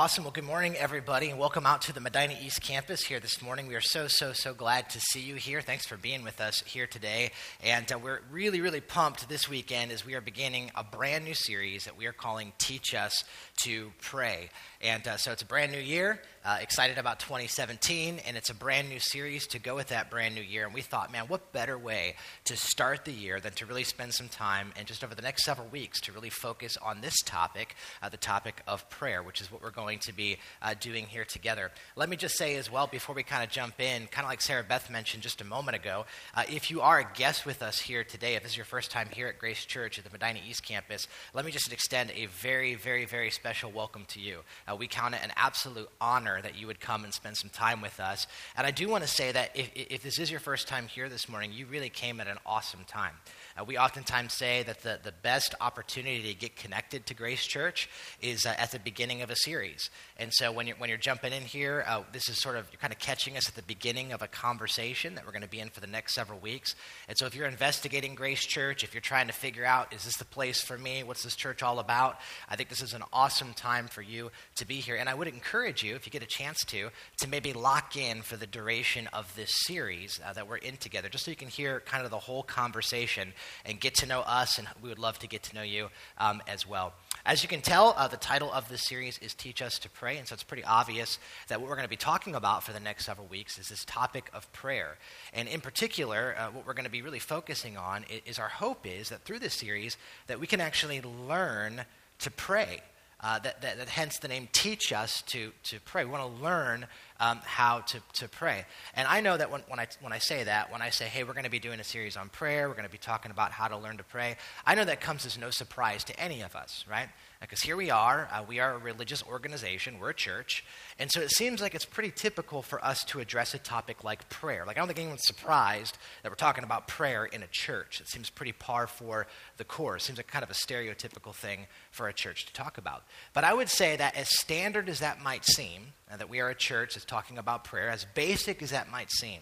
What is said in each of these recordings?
Awesome. Well, good morning, everybody, and welcome out to the Medina East campus here this morning. We are so, so, so glad to see you here. Thanks for being with us here today. And uh, we're really, really pumped this weekend as we are beginning a brand new series that we are calling Teach Us to Pray. And uh, so it's a brand new year. Uh, excited about 2017, and it's a brand new series to go with that brand new year. And we thought, man, what better way to start the year than to really spend some time and just over the next several weeks to really focus on this topic, uh, the topic of prayer, which is what we're going to be uh, doing here together. Let me just say as well, before we kind of jump in, kind of like Sarah Beth mentioned just a moment ago, uh, if you are a guest with us here today, if this is your first time here at Grace Church at the Medina East campus, let me just extend a very, very, very special welcome to you. Uh, we count it an absolute honor that you would come and spend some time with us. And I do want to say that if, if this is your first time here this morning, you really came at an awesome time. Uh, we oftentimes say that the, the best opportunity to get connected to Grace Church is uh, at the beginning of a series. And so when you're, when you're jumping in here, uh, this is sort of, you're kind of catching us at the beginning of a conversation that we're going to be in for the next several weeks. And so if you're investigating Grace Church, if you're trying to figure out, is this the place for me? What's this church all about? I think this is an awesome time for you to be here. And I would encourage you, if you get a chance to, to maybe lock in for the duration of this series uh, that we're in together, just so you can hear kind of the whole conversation and get to know us, and we would love to get to know you um, as well. As you can tell, uh, the title of this series is Teach Us to Pray, and so it's pretty obvious that what we're going to be talking about for the next several weeks is this topic of prayer. And in particular, uh, what we're going to be really focusing on is, is our hope is that through this series that we can actually learn to pray. Uh, that, that, that, hence the name teach us to, to pray. We want to learn um, how to, to pray. And I know that when, when, I, when I say that, when I say, hey, we're going to be doing a series on prayer, we're going to be talking about how to learn to pray, I know that comes as no surprise to any of us, right? Because here we are, uh, we are a religious organization, we're a church, and so it seems like it's pretty typical for us to address a topic like prayer. Like, I don't think anyone's surprised that we're talking about prayer in a church. It seems pretty par for the course. It seems like kind of a stereotypical thing for a church to talk about. But I would say that as standard as that might seem, that we are a church that's talking about prayer, as basic as that might seem,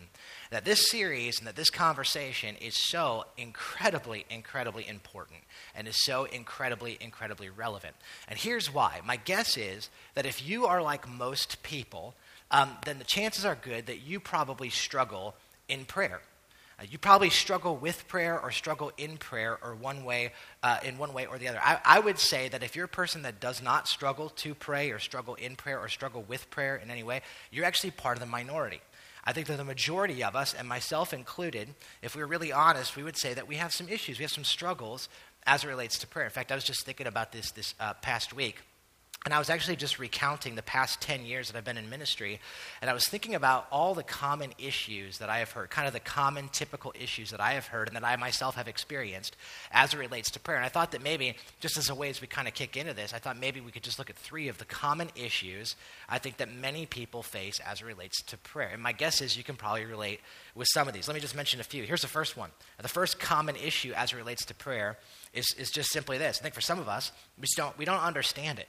that this series and that this conversation is so incredibly, incredibly important and is so incredibly, incredibly relevant. And here's why. My guess is that if you are like most people, um, then the chances are good that you probably struggle in prayer. Uh, you probably struggle with prayer or struggle in prayer or one way, uh, in one way or the other. I, I, would say that if you're a person that does not struggle to pray or struggle in prayer or struggle with prayer in any way, you're actually part of the minority. I think that the majority of us, and myself included, if we were really honest, we would say that we have some issues, we have some struggles as it relates to prayer. In fact, I was just thinking about this this uh, past week. And I was actually just recounting the past 10 years that I've been in ministry, and I was thinking about all the common issues that I have heard, kind of the common, typical issues that I have heard and that I myself have experienced as it relates to prayer. And I thought that maybe, just as a way as we kind of kick into this, I thought maybe we could just look at three of the common issues I think that many people face as it relates to prayer. And my guess is you can probably relate with some of these. Let me just mention a few. Here's the first one. The first common issue as it relates to prayer is, is just simply this. I think for some of us, we, just don't, we don't understand it.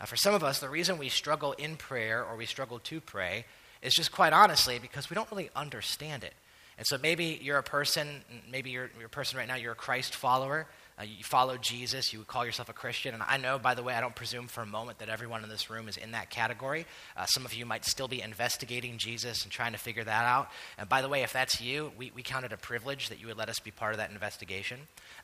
Uh, for some of us, the reason we struggle in prayer or we struggle to pray is just quite honestly because we don't really understand it. And so maybe you're a person, maybe you're, you're a person right now, you're a Christ follower, uh, you follow Jesus, you would call yourself a Christian. And I know, by the way, I don't presume for a moment that everyone in this room is in that category. Uh, some of you might still be investigating Jesus and trying to figure that out. And by the way, if that's you, we, we count it a privilege that you would let us be part of that investigation.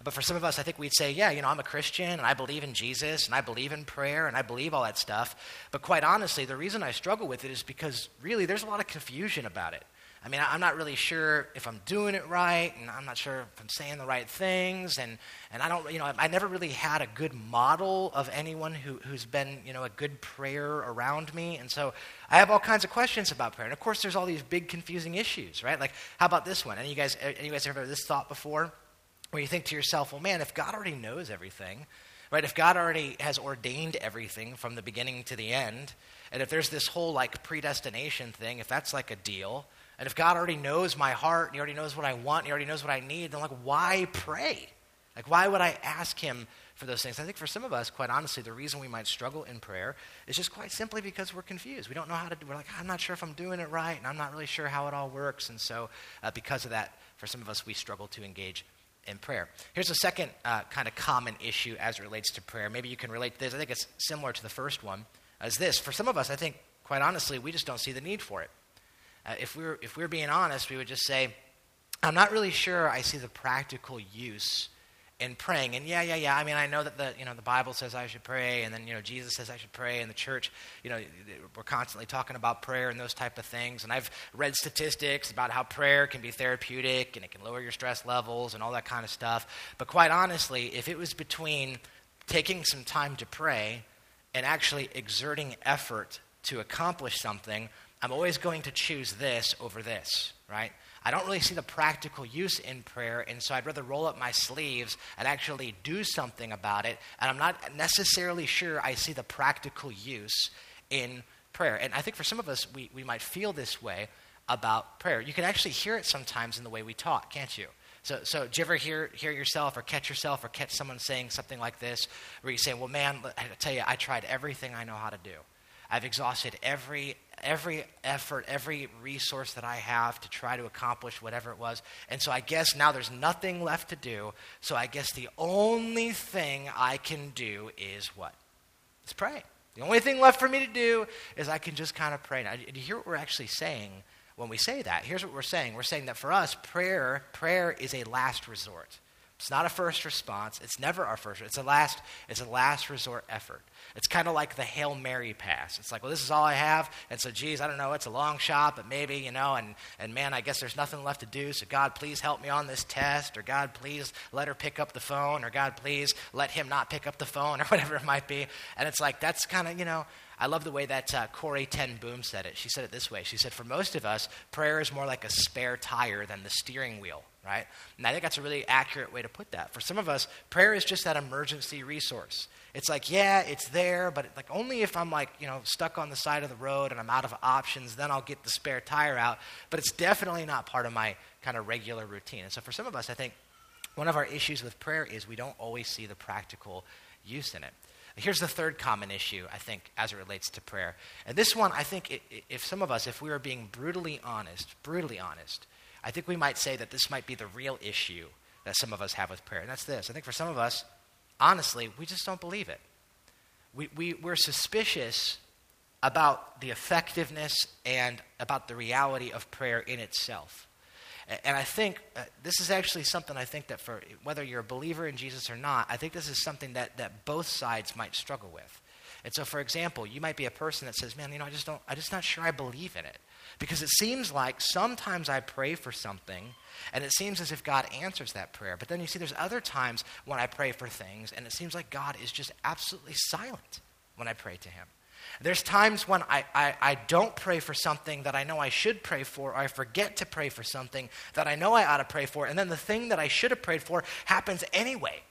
But for some of us, I think we'd say, yeah, you know, I'm a Christian and I believe in Jesus and I believe in prayer and I believe all that stuff. But quite honestly, the reason I struggle with it is because really there's a lot of confusion about it. I mean, I'm not really sure if I'm doing it right, and I'm not sure if I'm saying the right things, and, and I don't, you know, I never really had a good model of anyone who, who's been, you know, a good prayer around me, and so I have all kinds of questions about prayer. And of course, there's all these big confusing issues, right? Like, how about this one? Any you guys, any you guys ever this thought before, where you think to yourself, well, man, if God already knows everything, right? If God already has ordained everything from the beginning to the end, and if there's this whole like predestination thing, if that's like a deal and if God already knows my heart and He already knows what I want and He already knows what I need, then, like, why pray? Like, why would I ask Him for those things? I think for some of us, quite honestly, the reason we might struggle in prayer is just quite simply because we're confused. We don't know how to do We're like, I'm not sure if I'm doing it right, and I'm not really sure how it all works. And so, uh, because of that, for some of us, we struggle to engage in prayer. Here's a second uh, kind of common issue as it relates to prayer. Maybe you can relate to this. I think it's similar to the first one. as this. For some of us, I think, quite honestly, we just don't see the need for it. Uh, if, we we're, if we we're being honest, we would just say, I'm not really sure I see the practical use in praying. And yeah, yeah, yeah. I mean, I know that the you know the Bible says I should pray, and then you know Jesus says I should pray, and the church, you know, we're constantly talking about prayer and those type of things. And I've read statistics about how prayer can be therapeutic and it can lower your stress levels and all that kind of stuff. But quite honestly, if it was between taking some time to pray and actually exerting effort to accomplish something, I'm always going to choose this over this, right? I don't really see the practical use in prayer, and so I'd rather roll up my sleeves and actually do something about it. And I'm not necessarily sure I see the practical use in prayer. And I think for some of us, we, we might feel this way about prayer. You can actually hear it sometimes in the way we talk, can't you? So, so do you ever hear, hear yourself or catch yourself or catch someone saying something like this, where you say, Well, man, I tell you, I tried everything I know how to do. I've exhausted every every effort, every resource that I have to try to accomplish whatever it was. And so I guess now there's nothing left to do. So I guess the only thing I can do is what? Is pray. The only thing left for me to do is I can just kind of pray. Now, do you hear what we're actually saying when we say that? Here's what we're saying. We're saying that for us, prayer, prayer is a last resort. It's not a first response. It's never our first. It's a last. It's a last resort effort. It's kind of like the Hail Mary pass. It's like, well, this is all I have, and so, geez, I don't know. It's a long shot, but maybe you know. And and man, I guess there's nothing left to do. So God, please help me on this test, or God, please let her pick up the phone, or God, please let him not pick up the phone, or whatever it might be. And it's like that's kind of you know. I love the way that uh, Corrie Ten Boom said it. She said it this way. She said, For most of us, prayer is more like a spare tire than the steering wheel right? And I think that's a really accurate way to put that. For some of us, prayer is just that emergency resource. It's like, yeah, it's there, but like only if I'm like, you know, stuck on the side of the road and I'm out of options, then I'll get the spare tire out. But it's definitely not part of my kind of regular routine. And so for some of us, I think one of our issues with prayer is we don't always see the practical use in it. Here's the third common issue, I think, as it relates to prayer. And this one, I think, if some of us, if we were being brutally honest, brutally honest, I think we might say that this might be the real issue that some of us have with prayer. And that's this I think for some of us, honestly, we just don't believe it. We, we, we're suspicious about the effectiveness and about the reality of prayer in itself. And I think uh, this is actually something I think that for whether you're a believer in Jesus or not, I think this is something that, that both sides might struggle with. And so, for example, you might be a person that says, "Man, you know, I just don't, I'm just not sure I believe in it." Because it seems like sometimes I pray for something and it seems as if God answers that prayer. But then you see, there's other times when I pray for things and it seems like God is just absolutely silent when I pray to Him. There's times when I, I, I, don't pray for something that I know I should pray for, or I forget to pray for something that I know I ought to pray for, and then the thing that I should have prayed for happens anyway.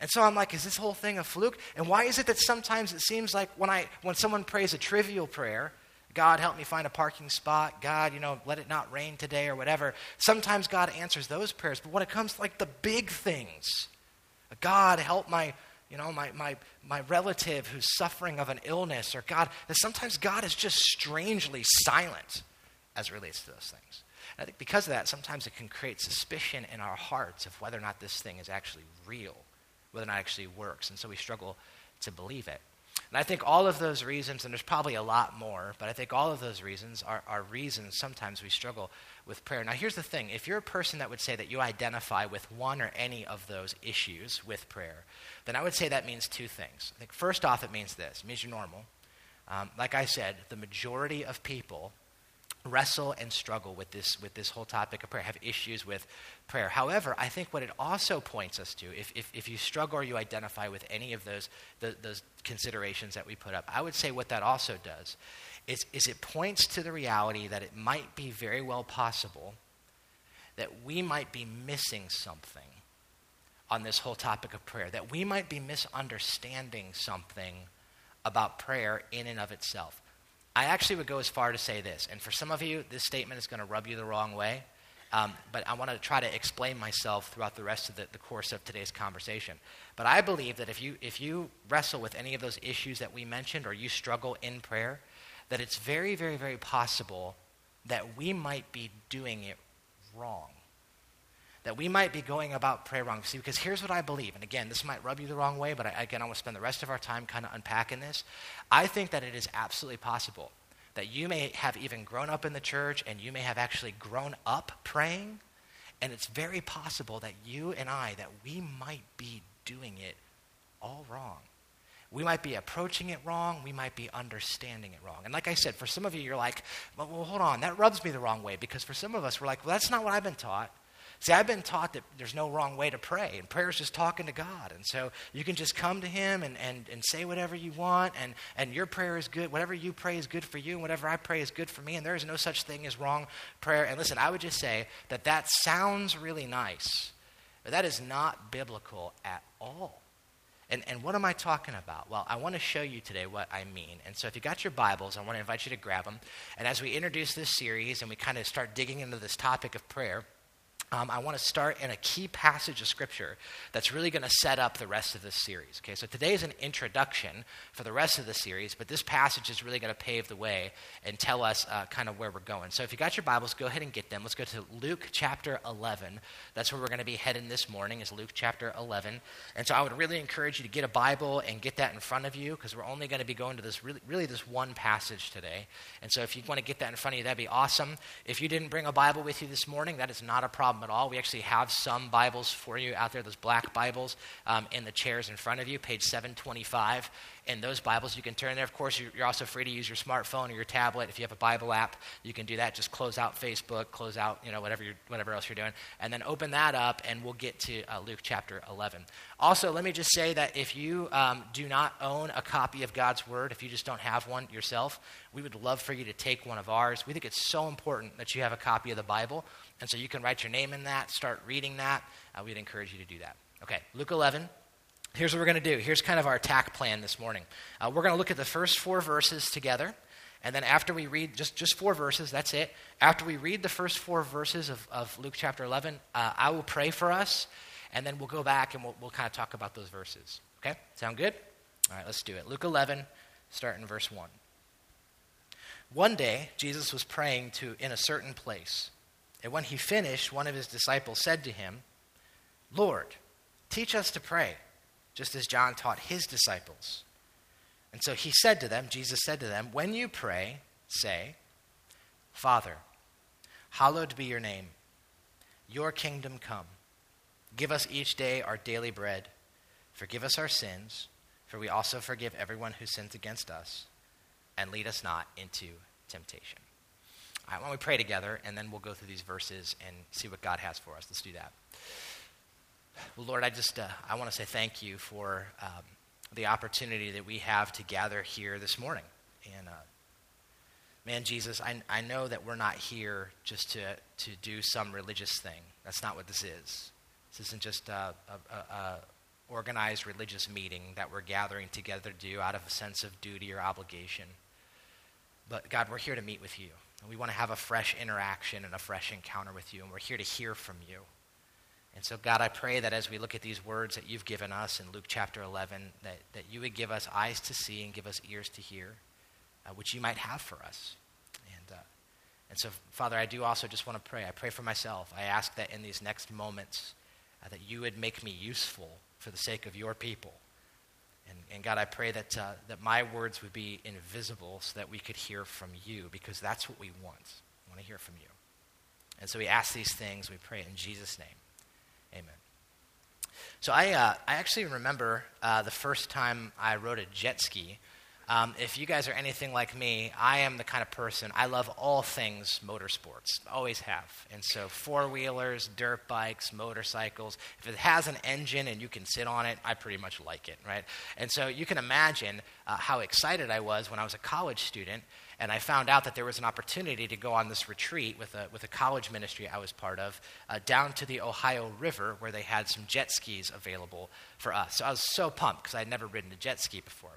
And so I'm like, is this whole thing a fluke? And why is it that sometimes it seems like when, I, when someone prays a trivial prayer, God, help me find a parking spot. God, you know, let it not rain today or whatever. Sometimes God answers those prayers. But when it comes to like the big things, God, help my, you know, my, my, my relative who's suffering of an illness, or God, that sometimes God is just strangely silent as it relates to those things. And I think because of that, sometimes it can create suspicion in our hearts of whether or not this thing is actually real, whether or not it actually works. And so we struggle to believe it. And I think all of those reasons, and there's probably a lot more, but I think all of those reasons are, are reasons sometimes we struggle with prayer. Now, here's the thing if you're a person that would say that you identify with one or any of those issues with prayer, then I would say that means two things. I think first off, it means this it means you're normal. Um, like I said, the majority of people wrestle and struggle with this, with this whole topic of prayer, have issues with prayer. However, I think what it also points us to, if, if, if you struggle or you identify with any of those, the, those considerations that we put up, I would say what that also does is, is it points to the reality that it might be very well possible that we might be missing something on this whole topic of prayer, that we might be misunderstanding something about prayer in and of itself. I actually would go as far to say this, and for some of you, this statement is going to rub you the wrong way, um, but I want to try to explain myself throughout the rest of the, the course of today's conversation. But I believe that if you, if you wrestle with any of those issues that we mentioned, or you struggle in prayer, that it's very, very, very possible that we might be doing it wrong. That we might be going about prayer wrong. See, because here's what I believe, and again, this might rub you the wrong way, but I, again, I want to spend the rest of our time kind of unpacking this. I think that it is absolutely possible that you may have even grown up in the church and you may have actually grown up praying, and it's very possible that you and I, that we might be doing it all wrong. We might be approaching it wrong. We might be understanding it wrong. And like I said, for some of you, you're like, well, well, hold on, that rubs me the wrong way. Because for some of us, we're like, well, that's not what I've been taught. See, I've been taught that there's no wrong way to pray, and prayer is just talking to God. And so you can just come to Him and, and, and say whatever you want, and, and your prayer is good. Whatever you pray is good for you, and whatever I pray is good for me, and there is no such thing as wrong prayer. And listen, I would just say that that sounds really nice, but that is not biblical at all. And, and what am I talking about? Well, I want to show you today what I mean. And so, if you got your Bibles, I want to invite you to grab them. And as we introduce this series and we kind of start digging into this topic of prayer, um, I want to start in a key passage of Scripture that's really going to set up the rest of this series. Okay, so today is an introduction for the rest of the series, but this passage is really going to pave the way and tell us uh, kind of where we're going. So if you got your Bibles, go ahead and get them. Let's go to Luke chapter 11. That's where we're going to be heading this morning, is Luke chapter 11. And so I would really encourage you to get a Bible and get that in front of you because we're only going to be going to this really, really this one passage today. And so if you want to get that in front of you, that'd be awesome. If you didn't bring a Bible with you this morning, that is not a problem at all. We actually have some Bibles for you out there, those black Bibles um, in the chairs in front of you, page 725 in those Bibles. You can turn there. Of course, you're also free to use your smartphone or your tablet. If you have a Bible app, you can do that. Just close out Facebook, close out you know whatever whatever else you're doing, and then open that up, and we'll get to uh, Luke chapter 11. Also, let me just say that if you um, do not own a copy of God's Word, if you just don't have one yourself, we would love for you to take one of ours. We think it's so important that you have a copy of the Bible, and so you can write your name in that, start reading that. Uh, we'd encourage you to do that. Okay, Luke 11. Here's what we're going to do. Here's kind of our attack plan this morning. Uh, we're going to look at the first four verses together. And then after we read just, just four verses, that's it. After we read the first four verses of, of Luke chapter 11, uh, I will pray for us. And then we'll go back and we'll, we'll kind of talk about those verses. Okay? Sound good? All right, let's do it. Luke 11, start in verse 1. One day, Jesus was praying to in a certain place. And when he finished, one of his disciples said to him, Lord, teach us to pray just as John taught his disciples. And so he said to them, Jesus said to them, When you pray, say, Father, hallowed be your name, your kingdom come. Give us each day our daily bread. Forgive us our sins, for we also forgive everyone who sins against us. And lead us not into temptation. Right, why don't we pray together, and then we'll go through these verses and see what God has for us. Let's do that. Well, Lord, I just uh, I want to say thank you for um, the opportunity that we have to gather here this morning. And uh, man, Jesus, I, I know that we're not here just to, to do some religious thing. That's not what this is. This isn't just a, a, a organized religious meeting that we're gathering together to do out of a sense of duty or obligation. But God, we're here to meet with you. And we want to have a fresh interaction and a fresh encounter with you. And we're here to hear from you. And so, God, I pray that as we look at these words that you've given us in Luke chapter 11, that, that you would give us eyes to see and give us ears to hear, uh, which you might have for us. And, uh, and so, Father, I do also just want to pray. I pray for myself. I ask that in these next moments, uh, that you would make me useful for the sake of your people. And, and God, I pray that, uh, that my words would be invisible so that we could hear from you, because that's what we want. We want to hear from you. And so we ask these things, we pray in Jesus' name. Amen. So I, uh, I actually remember uh, the first time I rode a jet ski. Um, if you guys are anything like me, I am the kind of person, I love all things motorsports, always have. And so, four wheelers, dirt bikes, motorcycles, if it has an engine and you can sit on it, I pretty much like it, right? And so, you can imagine uh, how excited I was when I was a college student and I found out that there was an opportunity to go on this retreat with a, with a college ministry I was part of uh, down to the Ohio River where they had some jet skis available for us. So I was so pumped because I'd never ridden a jet ski before.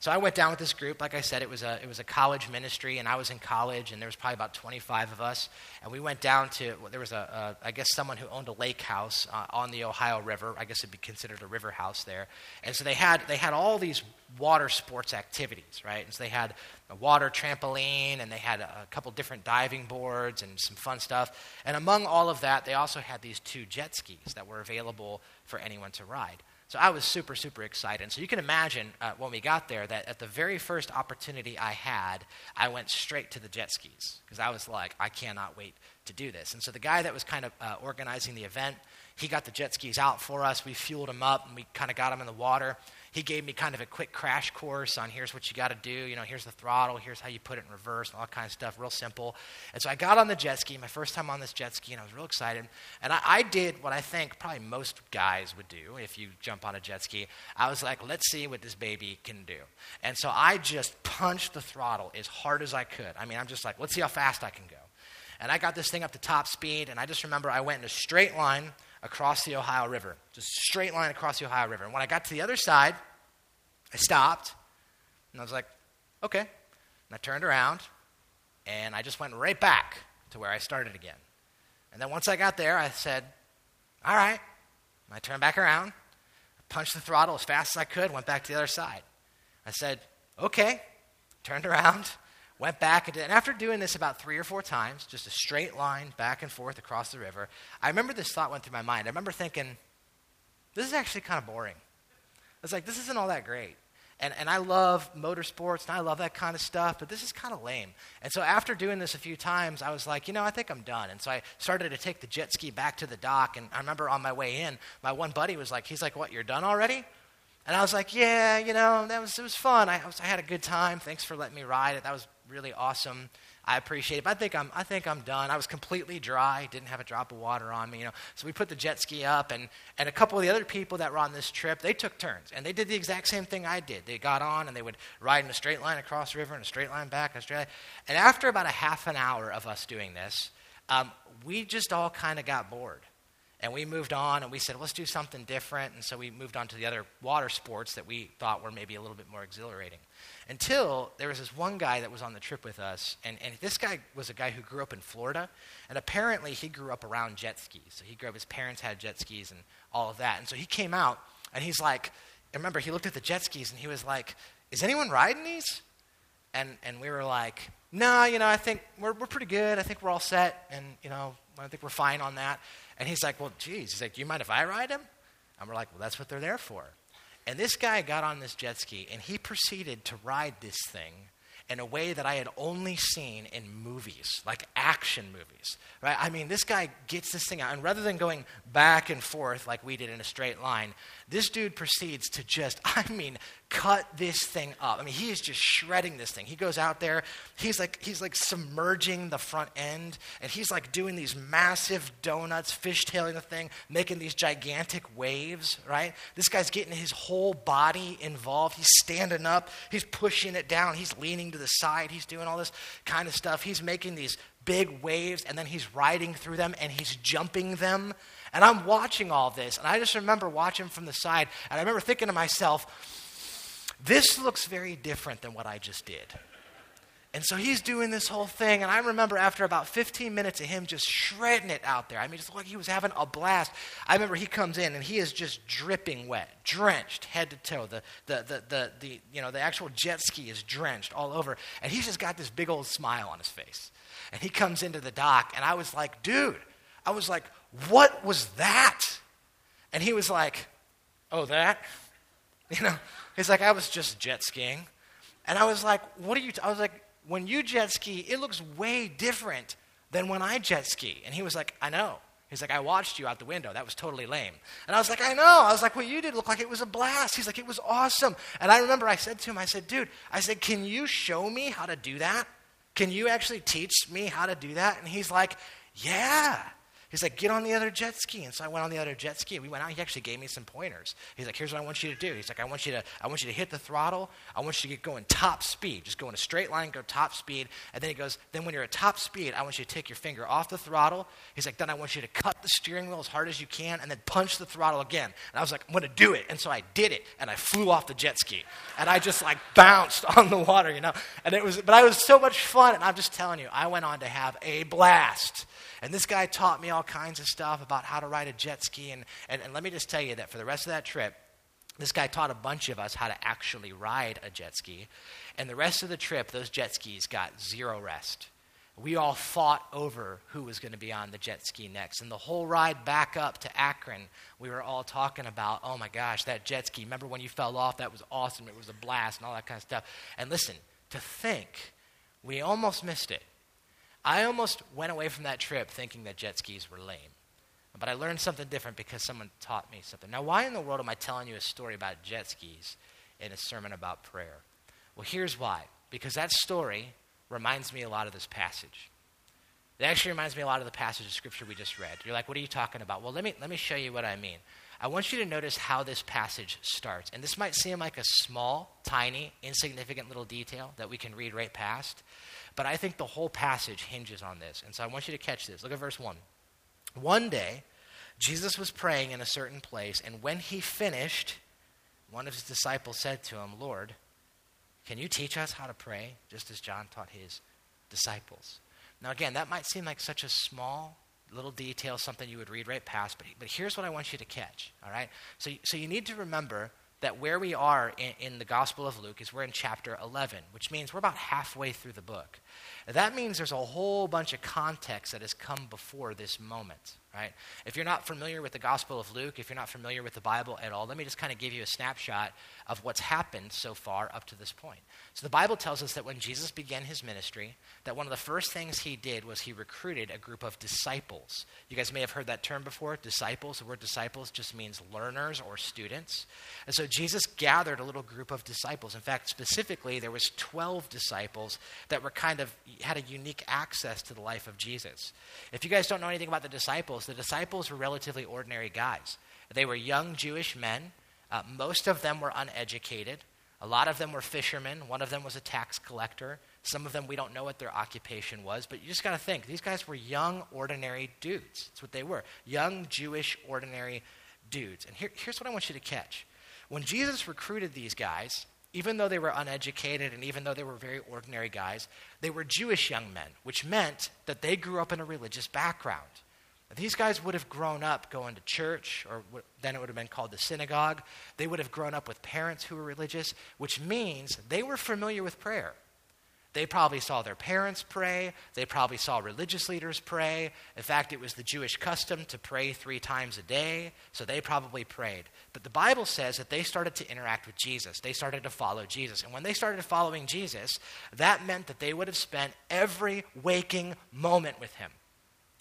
So I went down with this group. Like I said, it was a, it was a college ministry, and I was in college, and there was probably about 25 of us. And we went down to, there was a, a I guess, someone who owned a lake house uh, on the Ohio River. I guess it'd be considered a river house there. And so they had, they had all these water sports sports activities, right? And so they had a water trampoline and they had a, couple different diving boards and some fun stuff. And among all of that, they also had these two jet skis that were available for anyone to ride. So I was super, super excited. So you can imagine uh, when we got there that at the very first opportunity I had, I went straight to the jet skis because I was like, I cannot wait to do this. And so the guy that was kind of uh, organizing the event, he got the jet skis out for us. We fueled them up and we kind of got them in the water he gave me kind of a quick crash course on here's what you got to do. You know, here's the throttle, here's how you put it in reverse, and all kind of stuff, real simple. And so I got on the jet ski, my first time on this jet ski, and I was real excited. And I, I did what I think probably most guys would do if you jump on a jet ski. I was like, let's see what this baby can do. And so I just punched the throttle as hard as I could. I mean, I'm just like, let's see how fast I can go. And I got this thing up to top speed, and I just remember I went in a straight line across the Ohio River, just straight line across the Ohio River. And when I got to the other side, I stopped, and I was like, okay. And I turned around, and I just went right back to where I started again. And then once I got there, I said, all right. And I turned back around, punched the throttle as fast as I could, went back to the other side. I said, okay. Turned around, went back, and, did, and after doing this about three or four times, just a straight line back and forth across the river, I remember this thought went through my mind. I remember thinking, this is actually kind of boring. I was like, this isn't all that great. And, and I love motorsports and I love that kind of stuff, but this is kind of lame. And so after doing this a few times, I was like, you know, I think I'm done. And so I started to take the jet ski back to the dock. And I remember on my way in, my one buddy was like, he's like, what, you're done already? And I was like, yeah, you know, that was, it was fun. I, was, I had a good time. Thanks for letting me ride it. That was really awesome. I appreciate it. But I think I'm, I think I'm done. I was completely dry, didn't have a drop of water on me, you know. So we put the jet ski up, and, and a couple of the other people that were on this trip, they took turns, and they did the exact same thing I did. They got on, and they would ride in a straight line across the river, and a straight line back, and. And after about a half an hour of us doing this, um, we just all kind of got bored. And we moved on and we said, let's do something different. And so we moved on to the other water sports that we thought were maybe a little bit more exhilarating. Until there was this one guy that was on the trip with us. And, and this guy was a guy who grew up in Florida. And apparently he grew up around jet skis. So he grew up, his parents had jet skis and all of that. And so he came out and he's like, remember, he looked at the jet skis and he was like, is anyone riding these? And, and we were like, no, you know, I think we're, we're pretty good. I think we're all set. And, you know, I think we're fine on that. And he's like, Well, geez. He's like, Do you mind if I ride him? And we're like, Well, that's what they're there for. And this guy got on this jet ski and he proceeded to ride this thing in a way that I had only seen in movies, like action movies. Right? I mean, this guy gets this thing out, and rather than going back and forth like we did in a straight line, this dude proceeds to just, I mean, cut this thing up. I mean, he is just shredding this thing. He goes out there, he's like, he's like submerging the front end, and he's like doing these massive donuts, fishtailing the thing, making these gigantic waves, right? This guy's getting his whole body involved. He's standing up, he's pushing it down, he's leaning to the side, he's doing all this kind of stuff. He's making these big waves, and then he's riding through them and he's jumping them. And I'm watching all this, and I just remember watching from the side, and I remember thinking to myself, this looks very different than what I just did. And so he's doing this whole thing, and I remember after about 15 minutes of him just shredding it out there. I mean, just like he was having a blast. I remember he comes in and he is just dripping wet, drenched head to toe. The, the, the, the, the, you know, the actual jet ski is drenched all over, and he's just got this big old smile on his face. And he comes into the dock, and I was like, dude, I was like, what was that? And he was like, oh, that? You know, he's like, I was just jet skiing. And I was like, what are you? T-? I was like, when you jet ski, it looks way different than when I jet ski. And he was like, I know. He's like, I watched you out the window. That was totally lame. And I was like, I know. I was like, what you did looked like it was a blast. He's like, it was awesome. And I remember I said to him, I said, dude, I said, can you show me how to do that? Can you actually teach me how to do that? And he's like, Yeah. He's like, get on the other jet ski. And so I went on the other jet ski. We went out. He actually gave me some pointers. He's like, here's what I want you to do. He's like, I want you to, I want you to hit the throttle. I want you to get going top speed. Just go in a straight line, go top speed. And then he goes, then when you're at top speed, I want you to take your finger off the throttle. He's like, then I want you to cut the steering wheel as hard as you can and then punch the throttle again. And I was like, I'm going to do it. And so I did it. And I flew off the jet ski. And I just like bounced on the water, you know. And it was, but I was so much fun. And I'm just telling you, I went on to have a blast. And this guy taught me all kinds of stuff about how to ride a jet ski. And, and, and let me just tell you that for the rest of that trip, This guy taught a bunch of us how to actually ride a jet ski. And the rest of the trip, those jet skis got zero rest. We all fought over who was going to be on the jet ski next. And the whole ride back up to Akron, we were all talking about, oh my gosh, that jet ski. Remember when you fell off? That was awesome. It was a blast and all that kind of stuff. And listen, to think, we almost missed it. I almost went away from that trip thinking that jet skis were lame. But I learned something different because someone taught me something. Now, why in the world am I telling you a story about jet skis in a sermon about prayer? Well, here's why. Because that story reminds me a lot of this passage. It actually reminds me a lot of the passage of scripture we just read. You're like, what are you talking about? Well, let me, let me show you what I mean. I want you to notice how this passage starts. And this might seem like a small, tiny, insignificant little detail that we can read right past, but I think the whole passage hinges on this. And so I want you to catch this. Look at verse 1. One day, Jesus was praying in a certain place, and when he finished, one of his disciples said to him, Lord, can you teach us how to pray, just as John taught his disciples? Now, again, that might seem like such a small little detail, something you would read right past, but, but here's what I want you to catch, all right? So, so you need to remember that where we are in, in, the Gospel of Luke is we're in chapter 11, which means we're about halfway through the book. That means there's a whole bunch of context that has come before this moment right? If you're not familiar with the Gospel of Luke, if you're not familiar with the Bible at all, let me just kind of give you a snapshot of what's happened so far up to this point. So the Bible tells us that when Jesus began his ministry, that one of the first things he did was he recruited a group of disciples. You guys may have heard that term before, disciples. The word disciples just means learners or students. And so Jesus gathered a little group of disciples. In fact, specifically, there was 12 disciples that were kind of had a unique access to the life of Jesus. If you guys don't know anything about the disciples, disciples, the disciples were relatively ordinary guys. They were young Jewish men. Uh, most of them were uneducated. A lot of them were fishermen. One of them was a tax collector. Some of them, we don't know what their occupation was, but you just got to think these guys were young, ordinary dudes. That's what they were young, Jewish, ordinary dudes. And here, here's what I want you to catch. When Jesus recruited these guys, even though they were uneducated and even though they were very ordinary guys, they were Jewish young men, which meant that they grew up in a religious background. These guys would have grown up going to church, or then it would have been called the synagogue. They would have grown up with parents who were religious, which means they were familiar with prayer. They probably saw their parents pray. They probably saw religious leaders pray. In fact, it was the Jewish custom to pray three times a day, so they probably prayed. But the Bible says that they started to interact with Jesus. They started to follow Jesus. And when they started following Jesus, that meant that they would have spent every waking moment with him.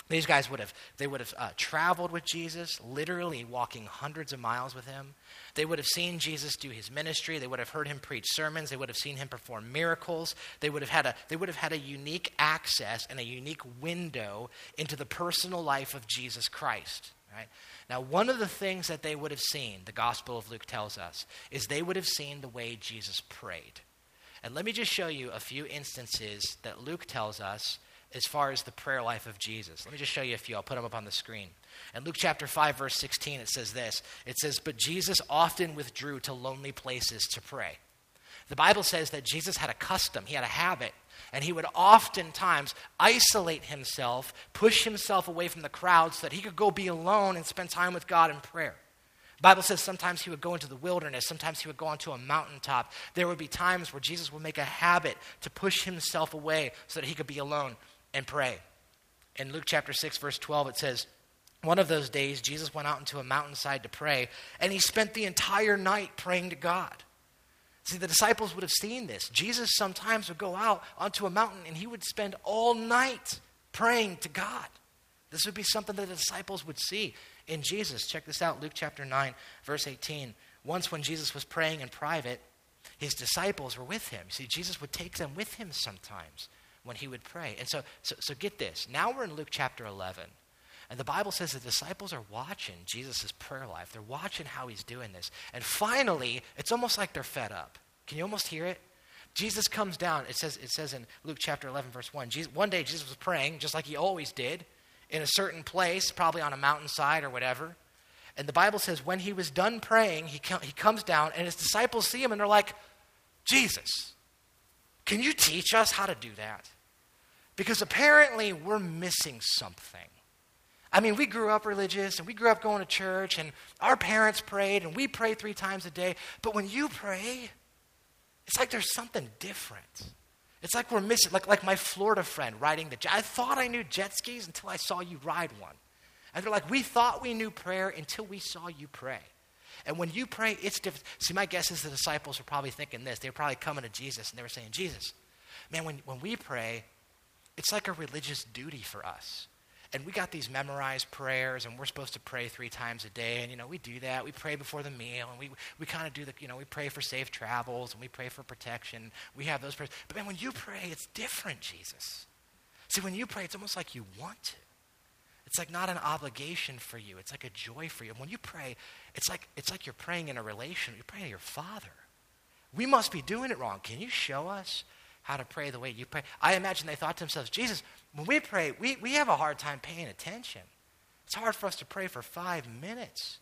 These guys would have, they would have uh, traveled with Jesus, literally walking hundreds of miles with him. They would have seen Jesus do his ministry. They would have heard him preach sermons. They would have seen him perform miracles. They would have had a, they would have had a unique access and a unique window into the personal life of Jesus Christ. Right? Now, one of the things that they would have seen, the Gospel of Luke tells us, is they would have seen the way Jesus prayed. And let me just show you a few instances that Luke tells us as far as the prayer life of Jesus. Let me just show you a few. I'll put them up on the screen. In Luke chapter 5, verse 16, it says this It says, But Jesus often withdrew to lonely places to pray. The Bible says that Jesus had a custom, he had a habit, and he would oftentimes isolate himself, push himself away from the crowd so that he could go be alone and spend time with God in prayer. The Bible says sometimes he would go into the wilderness, sometimes he would go onto a mountaintop. There would be times where Jesus would make a habit to push himself away so that he could be alone and pray. In Luke chapter 6, verse 12, it says, One of those days, Jesus went out into a mountainside to pray, and he spent the entire night praying to God. See, the disciples would have seen this. Jesus sometimes would go out onto a mountain and he would spend all night praying to God. This would be something that the disciples would see in Jesus. Check this out Luke chapter 9, verse 18. Once, when Jesus was praying in private, his disciples were with him. See, Jesus would take them with him sometimes when he would pray. And so, so, so get this. Now we're in Luke chapter 11. And the Bible says the disciples are watching Jesus' prayer life. They're watching how he's doing this. And finally, it's almost like they're fed up. Can you almost hear it? Jesus comes down. It says, it says in Luke chapter 11, verse 1. Jesus, one day Jesus was praying, just like he always did, in a certain place, probably on a mountainside or whatever. And the Bible says when he was done praying, he, com- he comes down, and his disciples see him, and they're like, Jesus, can you teach us how to do that? Because apparently we're missing something. I mean, we grew up religious and we grew up going to church and our parents prayed and we pray three times a day. But when you pray, it's like there's something different. It's like we're missing, like, like my Florida friend riding the jet. I thought I knew jet skis until I saw you ride one. And they're like, we thought we knew prayer until we saw you pray. And when you pray, it's different. See, my guess is the disciples were probably thinking this. They were probably coming to Jesus and they were saying, Jesus, man, when, when we pray, it's like a religious duty for us. And we got these memorized prayers, and we're supposed to pray three times a day. And, you know, we do that. We pray before the meal, and we, we kind of do the, you know, we pray for safe travels, and we pray for protection. We have those prayers. But, man, when you pray, it's different, Jesus. See, when you pray, it's almost like you want to. It's like not an obligation for you. It's like a joy for you. And when you pray, it's like, it's like you're praying in a relation. You're praying to your Father. We must be doing it wrong. Can you show us how to pray the way you pray? I imagine they thought to themselves, Jesus, when we pray, we, we have a hard time paying attention. It's hard for us to pray for five minutes.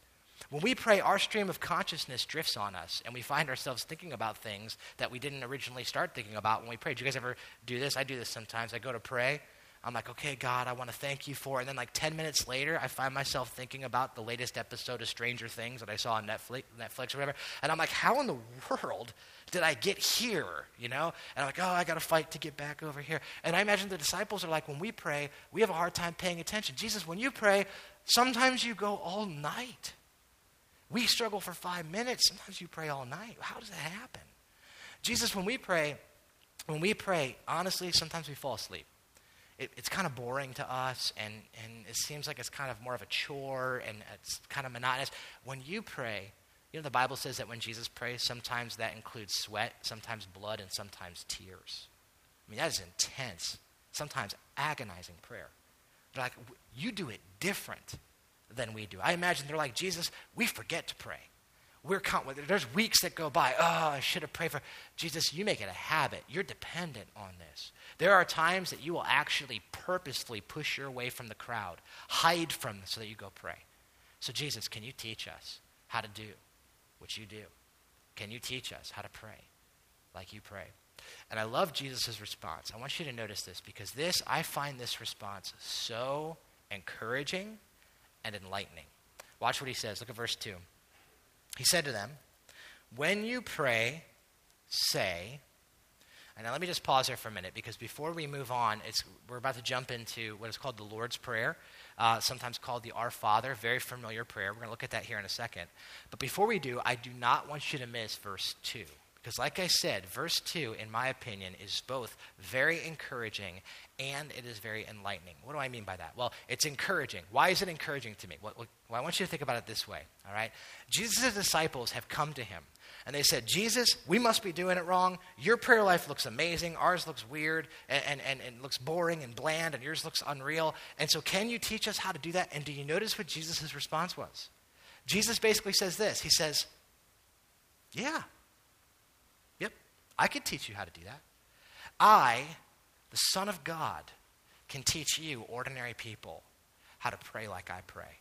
When we pray, our stream of consciousness drifts on us, and we find ourselves thinking about things that we didn't originally start thinking about when we pray. Do you guys ever do this? I do this sometimes. I go to pray, I'm like, okay, God, I want to thank you for. And then, like 10 minutes later, I find myself thinking about the latest episode of Stranger Things that I saw on Netflix, Netflix or whatever. And I'm like, how in the world did I get here? You know? And I'm like, oh, I got to fight to get back over here. And I imagine the disciples are like, when we pray, we have a hard time paying attention. Jesus, when you pray, sometimes you go all night. We struggle for five minutes. Sometimes you pray all night. How does that happen? Jesus, when we pray, when we pray, honestly, sometimes we fall asleep it, it's kind of boring to us and, and it seems like it's kind of more of a chore and it's kind of monotonous. When you pray, you know, the Bible says that when Jesus prays, sometimes that includes sweat, sometimes blood, and sometimes tears. I mean, that is intense, sometimes agonizing prayer. They're like, you do it different than we do. I imagine they're like, Jesus, we forget to pray. We're there's weeks that go by. Oh, I should have prayed for Jesus. You make it a habit. You're dependent on this. There are times that you will actually purposefully push your way from the crowd, hide from so that you go pray. So, Jesus, can you teach us how to do what you do? Can you teach us how to pray like you pray? And I love Jesus' response. I want you to notice this because this, I find this response so encouraging and enlightening. Watch what he says. Look at verse 2. He said to them, When you pray, say, and now let me just pause here for a minute because before we move on, we're about to jump into what is called the Lord's Prayer, uh, sometimes called the Our Father, very familiar prayer. We're going to look at that here in a second. But before we do, I do not want you to miss verse 2. Because, like I said, verse 2, in my opinion, is both very encouraging and it is very enlightening. What do I mean by that? Well, it's encouraging. Why is it encouraging to me? Well, I want you to think about it this way, all right? Jesus' disciples have come to him and they said, Jesus, we must be doing it wrong. Your prayer life looks amazing. Ours looks weird and, and, and, and looks boring and bland, and yours looks unreal. And so, can you teach us how to do that? And do you notice what Jesus' response was? Jesus basically says this He says, Yeah, I could teach you how to do that. I, the Son of God, can teach you, ordinary people, how to pray like I pray.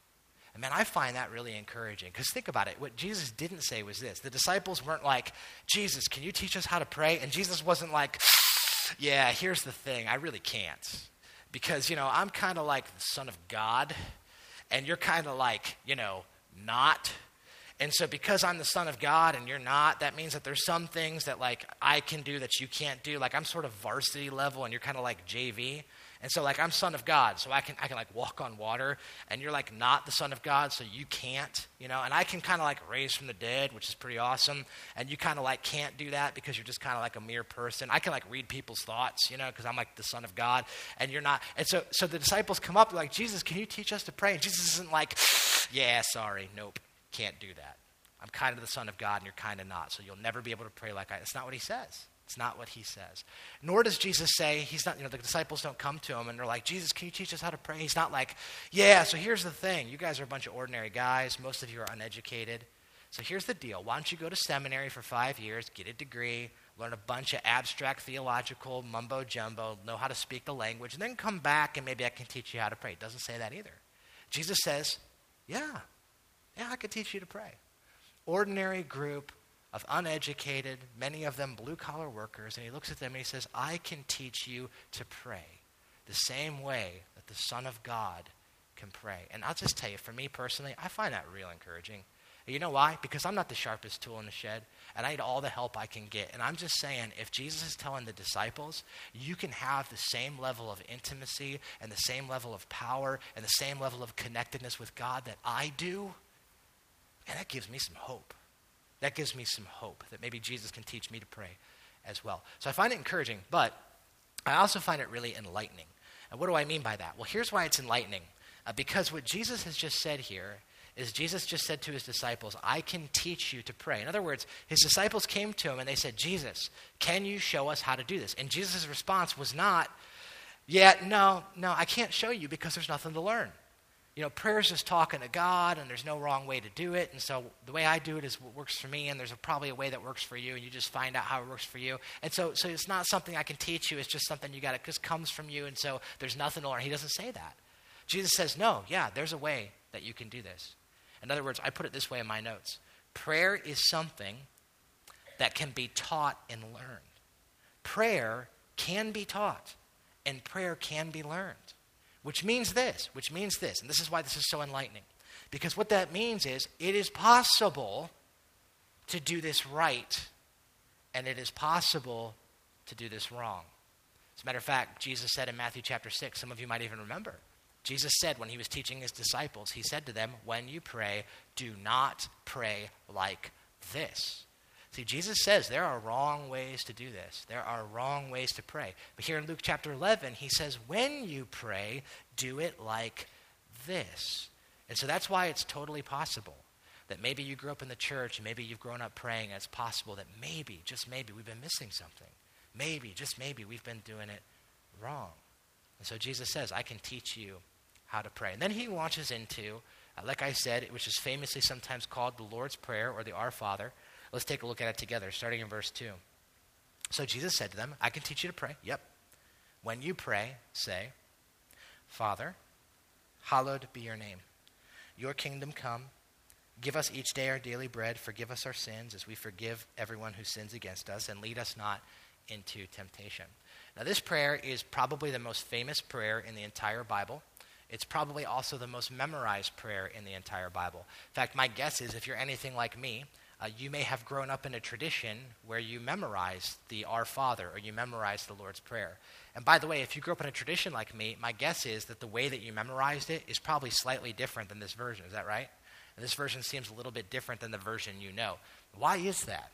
And man, I find that really encouraging. Because think about it. What Jesus didn't say was this the disciples weren't like, Jesus, can you teach us how to pray? And Jesus wasn't like, yeah, here's the thing. I really can't. Because, you know, I'm kind of like the Son of God, and you're kind of like, you know, not. And so, because I'm the Son of God and you're not, that means that there's some things that like I can do that you can't do. Like I'm sort of varsity level and you're kind of like JV. And so, like I'm Son of God, so I can I can like walk on water, and you're like not the Son of God, so you can't, you know. And I can kind of like raise from the dead, which is pretty awesome. And you kind of like can't do that because you're just kind of like a mere person. I can like read people's thoughts, you know, because I'm like the Son of God, and you're not. And so, so the disciples come up like, Jesus, can you teach us to pray? And Jesus isn't like, yeah, sorry, nope can't do that. I'm kind of the Son of God and you're kind of not. So you'll never be able to pray like I. It's not what he says. It's not what he says. Nor does Jesus say, he's not, you know, the disciples don't come to him and they're like, Jesus, can you teach us how to pray? He's not like, yeah, so here's the thing. You guys are a bunch of ordinary guys. Most of you are uneducated. So here's the deal. Why don't you go to seminary for five years, get a degree, learn a bunch of abstract theological mumbo jumbo, know how to speak the language, and then come back and maybe I can teach you how to pray. It doesn't say that either. Jesus says, yeah, yeah, I could teach you to pray. Ordinary group of uneducated, many of them blue collar workers, and he looks at them and he says, I can teach you to pray the same way that the Son of God can pray. And I'll just tell you, for me personally, I find that real encouraging. You know why? Because I'm not the sharpest tool in the shed, and I need all the help I can get. And I'm just saying, if Jesus is telling the disciples, you can have the same level of intimacy and the same level of power and the same level of connectedness with God that I do, and that gives me some hope. That gives me some hope that maybe Jesus can teach me to pray as well. So I find it encouraging, but I also find it really enlightening. And what do I mean by that? Well, here's why it's enlightening. Uh, because what Jesus has just said here is Jesus just said to his disciples, I can teach you to pray. In other words, his disciples came to him and they said, Jesus, can you show us how to do this? And Jesus' response was not, Yeah, no, no, I can't show you because there's nothing to learn. You know, prayer is just talking to God, and there's no wrong way to do it. And so the way I do it is what works for me, and there's a, probably a way that works for you, and you just find out how it works for you. And so, so it's not something I can teach you. It's just something you got. It just comes from you, and so there's nothing to learn. He doesn't say that. Jesus says, no, yeah, there's a way that you can do this. In other words, I put it this way in my notes prayer is something that can be taught and learned. Prayer can be taught, and prayer can be learned. Which means this, which means this, and this is why this is so enlightening. Because what that means is it is possible to do this right, and it is possible to do this wrong. As a matter of fact, Jesus said in Matthew chapter 6, some of you might even remember, Jesus said when he was teaching his disciples, he said to them, When you pray, do not pray like this. See, Jesus says there are wrong ways to do this. There are wrong ways to pray. But here in Luke chapter 11, he says, When you pray, do it like this. And so that's why it's totally possible that maybe you grew up in the church maybe you've grown up praying, and it's possible that maybe, just maybe, we've been missing something. Maybe, just maybe, we've been doing it wrong. And so Jesus says, I can teach you how to pray. And then he launches into, uh, like I said, which is famously sometimes called the Lord's Prayer or the Our Father. Let's take a look at it together, starting in verse 2. So Jesus said to them, I can teach you to pray. Yep. When you pray, say, Father, hallowed be your name. Your kingdom come. Give us each day our daily bread. Forgive us our sins as we forgive everyone who sins against us, and lead us not into temptation. Now, this prayer is probably the most famous prayer in the entire Bible. It's probably also the most memorized prayer in the entire Bible. In fact, my guess is if you're anything like me, uh, you may have grown up in a tradition where you memorized the Our Father or you memorized the Lord's Prayer. And by the way, if you grew up in a tradition like me, my guess is that the way that you memorized it is probably slightly different than this version. Is that right? And this version seems a little bit different than the version you know. Why is that?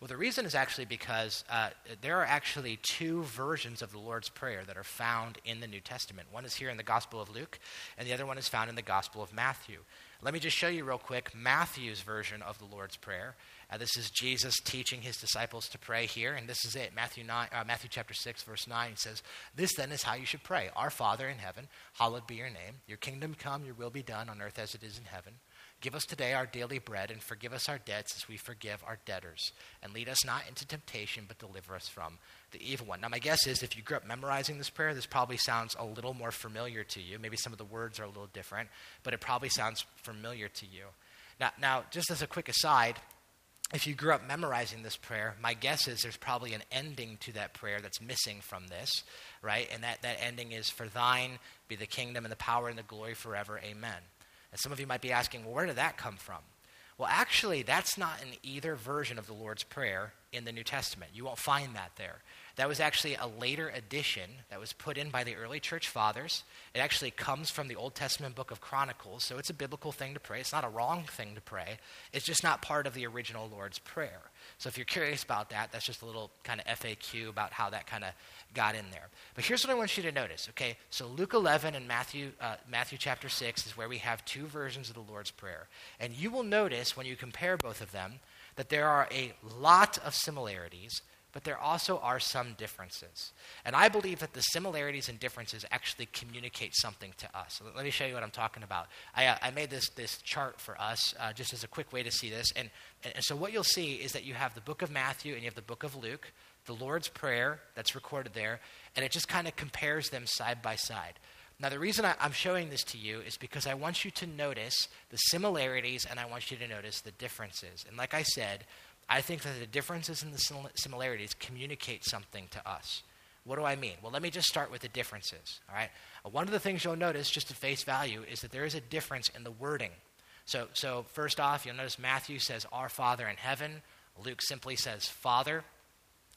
Well, the reason is actually because uh, there are actually two versions of the Lord's Prayer that are found in the New Testament. One is here in the Gospel of Luke, and the other one is found in the Gospel of Matthew. Let me just show you real quick Matthew's version of the Lord's Prayer. Uh, this is Jesus teaching his disciples to pray here, and this is it. Matthew, 9, uh, Matthew chapter 6, verse 9 says, This then is how you should pray Our Father in heaven, hallowed be your name. Your kingdom come, your will be done on earth as it is in heaven. Give us today our daily bread, and forgive us our debts as we forgive our debtors. And lead us not into temptation, but deliver us from the evil one. Now, my guess is if you grew up memorizing this prayer, this probably sounds a little more familiar to you. Maybe some of the words are a little different, but it probably sounds familiar to you. Now, now just as a quick aside, if you grew up memorizing this prayer, my guess is there's probably an ending to that prayer that's missing from this, right? And that, that ending is, For thine be the kingdom and the power and the glory forever. Amen. And some of you might be asking, well, where did that come from? Well, actually, that's not in either version of the Lord's Prayer in the New Testament. You won't find that there. That was actually a later addition that was put in by the early church fathers. It actually comes from the Old Testament book of Chronicles, so it's a biblical thing to pray. It's not a wrong thing to pray. It's just not part of the original Lord's Prayer. So if you're curious about that, that's just a little kind of FAQ about how that kind of got in there. But here's what I want you to notice, okay? So Luke 11 and Matthew, uh, Matthew chapter 6 is where we have two versions of the Lord's Prayer. And you will notice when you compare both of them that there are a lot of similarities, but there also are some differences. And I believe that the similarities and differences actually communicate something to us. Let me show you what I'm talking about. I, uh, I made this, this chart for us uh, just as a quick way to see this. And, and, and so what you'll see is that you have the book of Matthew and you have the book of Luke the Lord's Prayer that's recorded there, and it just kind of compares them side by side. Now, the reason I, am showing this to you is because I want you to notice the similarities and I want you to notice the differences. And like I said, I think that the differences and the similarities communicate something to us. What do I mean? Well, let me just start with the differences. All right. Uh, one of the things you'll notice, just at face value, is that there is a difference in the wording. So, so first off, you'll notice Matthew says, "Our Father in heaven." Luke simply says, "Father."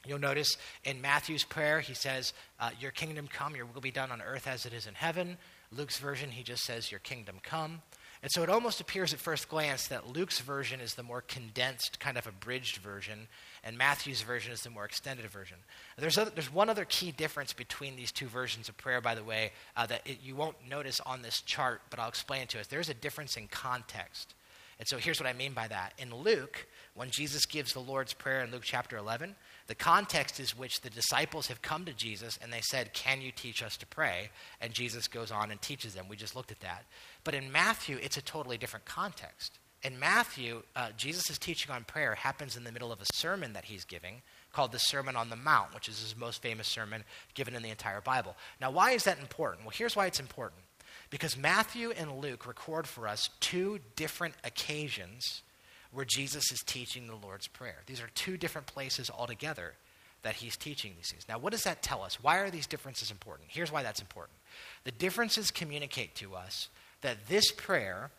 You'll notice in Matthew's prayer, he says, uh, Your kingdom come, your will be done on earth as it is in heaven. Luke's version, he just says, Your kingdom come. And so it almost appears at first glance that Luke's version is the more condensed, kind of abridged version, and Matthew's version is the more extended version. There's, other, there's one other key difference between these two versions of prayer, by the way, uh, that it, you won't notice on this chart, but I'll explain it to us. There's a difference in context. And so here's what I mean by that. In Luke, when Jesus gives the Lord's Prayer in Luke chapter 11, the context is which the disciples have come to Jesus and they said, Can you teach us to pray? And Jesus goes on and teaches them. We just looked at that. But in Matthew, it's a totally different context. In Matthew, uh, Jesus' teaching on prayer happens in the middle of a sermon that he's giving called the Sermon on the Mount, which is his most famous sermon given in the entire Bible. Now, why is that important? Well, here's why it's important. Because Matthew and Luke record for us two different occasions where Jesus is teaching the Lord's Prayer. These are two different places altogether that he's teaching these things. Now, what does that tell us? Why are these differences important? Here's why that's important. The differences communicate to us that this prayer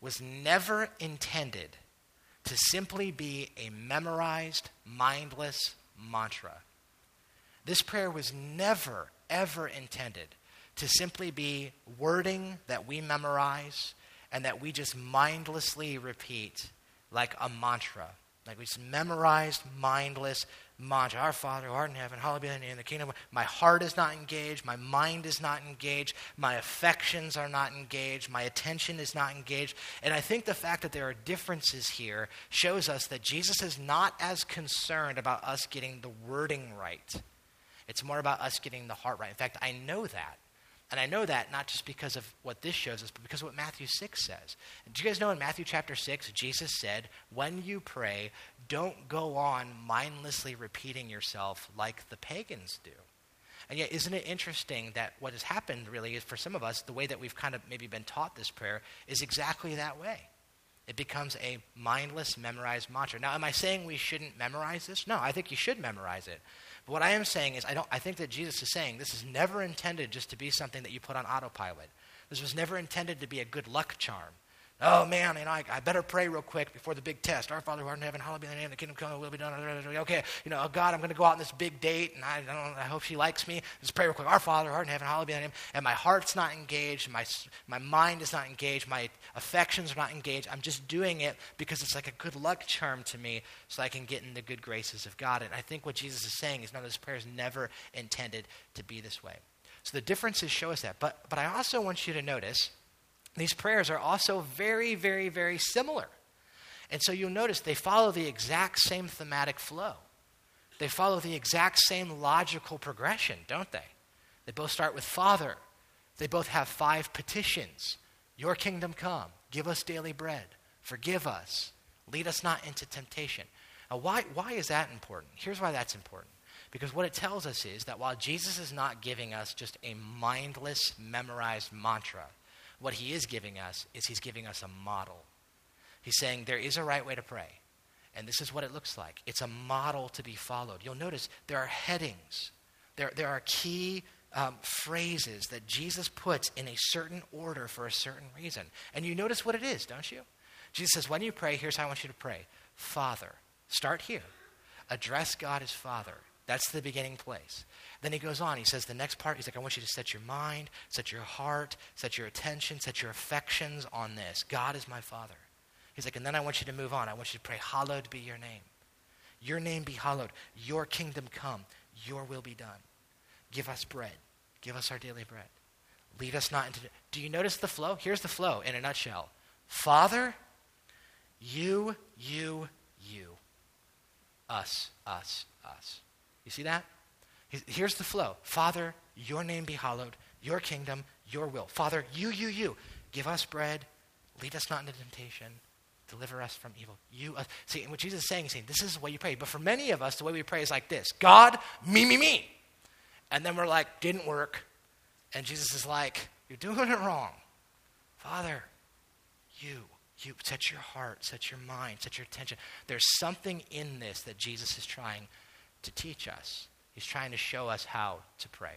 was never intended to simply be a memorized, mindless mantra. This prayer was never, ever intended to simply be wording that we memorize and that we just mindlessly repeat like a mantra. Like we just memorized, mindless mantra. Our Father who art in heaven, hallowed be thy name, the kingdom. My heart is not engaged. My mind is not engaged. My affections are not engaged. My attention is not engaged. And I think the fact that there are differences here shows us that Jesus is not as concerned about us getting the wording right. It's more about us getting the heart right. In fact, I know that and I know that not just because of what this shows us, but because of what Matthew 6 says. do you guys know in Matthew chapter 6, Jesus said, When you pray, don't go on mindlessly repeating yourself like the pagans do. And yet, isn't it interesting that what has happened really is for some of us, the way that we've kind of maybe been taught this prayer is exactly that way. It becomes a mindless, memorized mantra. Now, am I saying we shouldn't memorize this? No, I think you should memorize it. What I am saying is, I, don't, I think that Jesus is saying this is never intended just to be something that you put on autopilot. This was never intended to be a good luck charm. Oh man, know, I, I, better pray real quick before the big test. Our Father who art in heaven, hallowed be thy name. The kingdom come, will be done. Okay, you know, oh God, I'm going to go out on this big date, and I, I, I hope she likes me. Just pray real quick. Our Father who art in heaven, hallowed be thy name. And my heart's not engaged, my my mind is not engaged, my affections are not engaged. I'm just doing it because it's like a good luck charm to me, so I can get in the good graces of God. And I think what Jesus is saying is, no, this prayer is never intended to be this way. So the differences show us that. But but I also want you to notice these prayers are also very, very, very similar. And so you'll notice they follow the exact same thematic flow. They follow the exact same logical progression, don't they? They both start with Father. They both have five petitions Your kingdom come. Give us daily bread. Forgive us. Lead us not into temptation. Now, why, why is that important? Here's why that's important. Because what it tells us is that while Jesus is not giving us just a mindless, memorized mantra, what he is giving us is he's giving us a model. He's saying there is a right way to pray, and this is what it looks like. It's a model to be followed. You'll notice there are headings, there, there are key um, phrases that Jesus puts in a certain order for a certain reason. And you notice what it is, don't you? Jesus says, when you pray, here's how I want you to pray Father. Start here. Address God as Father. That's the beginning place. Then he goes on. He says the next part, he's like, I want you to set your mind, set your heart, set your attention, set your affections on this. God is my Father. He's like, and then I want you to move on. I want you to pray, Hallowed be your name. Your name be hallowed. Your kingdom come. Your will be done. Give us bread. Give us our daily bread. Lead us not into. Do you notice the flow? Here's the flow in a nutshell Father, you, you, you. Us, us, us. You see that? Here's the flow Father, your name be hallowed, your kingdom, your will. Father, you, you, you. Give us bread, lead us not into temptation, deliver us from evil. You, uh, see, what Jesus is saying, saying, this is the way you pray. But for many of us, the way we pray is like this God, me, me, me. And then we're like, didn't work. And Jesus is like, you're doing it wrong. Father, you, you, set your heart, set your mind, set your attention. There's something in this that Jesus is trying to teach us. He's trying to show us how to pray.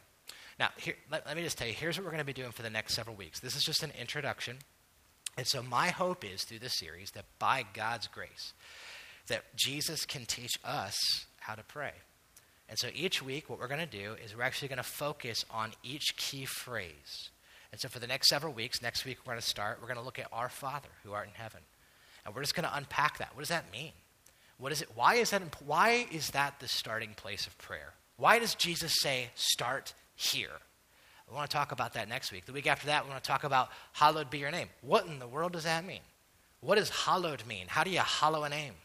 Now, here, let, let me just tell you here's what we're going to be doing for the next several weeks. This is just an introduction. And so, my hope is through this series that by God's grace, that Jesus can teach us how to pray. And so, each week, what we're going to do is we're actually going to focus on each key phrase. And so, for the next several weeks, next week, we're going to start, we're going to look at our Father who art in heaven. And we're just going to unpack that. What does that mean? What is it? Why is that, why is that the starting place of prayer? Why does Jesus say, start here? We want to talk about that next week. The week after that, we want to talk about hallowed be your name. What in the world does that mean? What does hallowed mean? How do you hallow a name?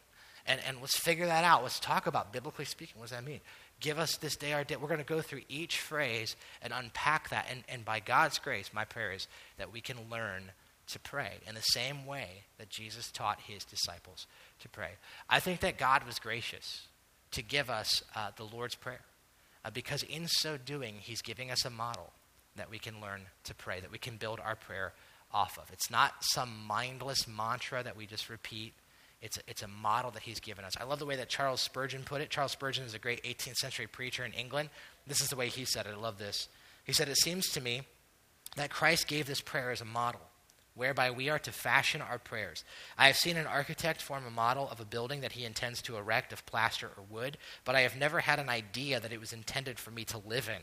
And, and let's figure that out. Let's talk about, biblically speaking, what does that mean? Give us this day our day. We're going to go through each phrase and unpack that. And, and by God's grace, my prayer is that we can learn to pray in the same way that Jesus taught his disciples to pray. I think that God was gracious to give us uh, the Lord's Prayer uh, because in so doing, he's giving us a model that we can learn to pray, that we can build our prayer off of. It's not some mindless mantra that we just repeat. It's a, it's a model that he's given us. I love the way that Charles Spurgeon put it. Charles Spurgeon is a great 18th century preacher in England. This is the way he said it. I love this. He said, It seems to me that Christ gave this prayer as a model whereby we are to fashion our prayers. I have seen an architect form a model of a building that he intends to erect of plaster or wood, but I have never had an idea that it was intended for me to live in.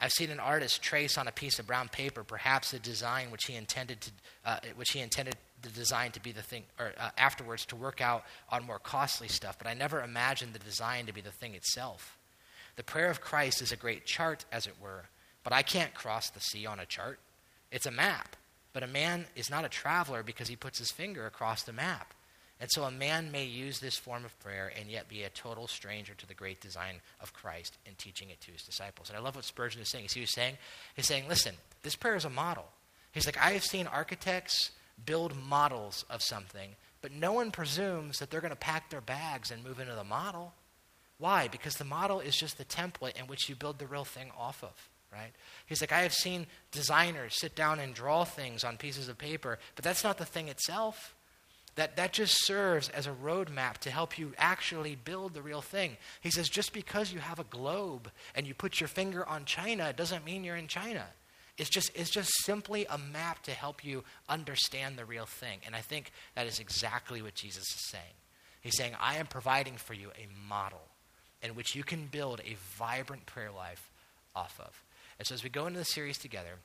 I've seen an artist trace on a piece of brown paper perhaps a design which he intended to, uh, which he intended the design to be the thing, or uh, afterwards to work out on more costly stuff. But I never imagined the design to be the thing itself. The prayer of Christ is a great chart, as it were, but I can't cross the sea on a chart. It's a map. But a man is not a traveler because he puts his finger across the map. And so a man may use this form of prayer and yet be a total stranger to the great design of Christ in teaching it to his disciples. And I love what Spurgeon is saying. He's saying? He's saying, listen, this prayer is a model. He's like, I have seen architects build models of something, but no one presumes that they're going to pack their bags and move into the model. Why? Because the model is just the template in which you build the real thing off of, right? He's like, I have seen designers sit down and draw things on pieces of paper, but that's not the thing itself that that just serves as a roadmap to help you actually build the real thing. He says just because you have a globe and you put your finger on China doesn't mean you're in China. It's just, it's just simply a map to help you understand the real thing. And I think that is exactly what Jesus is saying. He's saying, I am providing for you a model in which you can build a vibrant prayer life off of. And so as we go into the series together,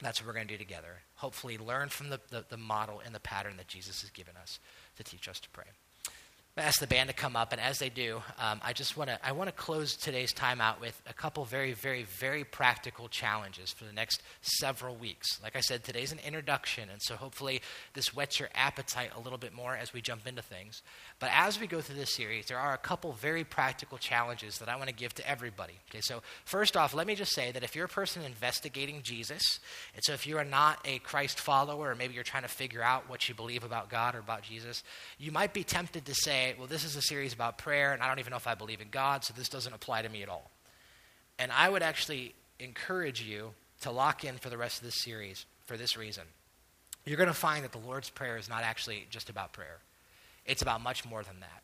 that's what we're going to do together. Hopefully, learn from the, the, the, model and the pattern that Jesus has given us to teach us to pray. Ask the band to come up, and as they do, um, I just want to I want to close today's time out with a couple very, very, very practical challenges for the next several weeks. Like I said, today's an introduction, and so hopefully this whets your appetite a little bit more as we jump into things. But as we go through this series, there are a couple very practical challenges that I want to give to everybody. Okay, so first off, let me just say that if you're a person investigating Jesus, and so if you are not a Christ follower, or maybe you're trying to figure out what you believe about God or about Jesus, you might be tempted to say well, this is a series about prayer, and I don't even know if I believe in God, so this doesn't apply to me at all. And I would actually encourage you to lock in for the rest of this series for this reason. You're going to find that the Lord's Prayer is not actually just about prayer, it's about much more than that.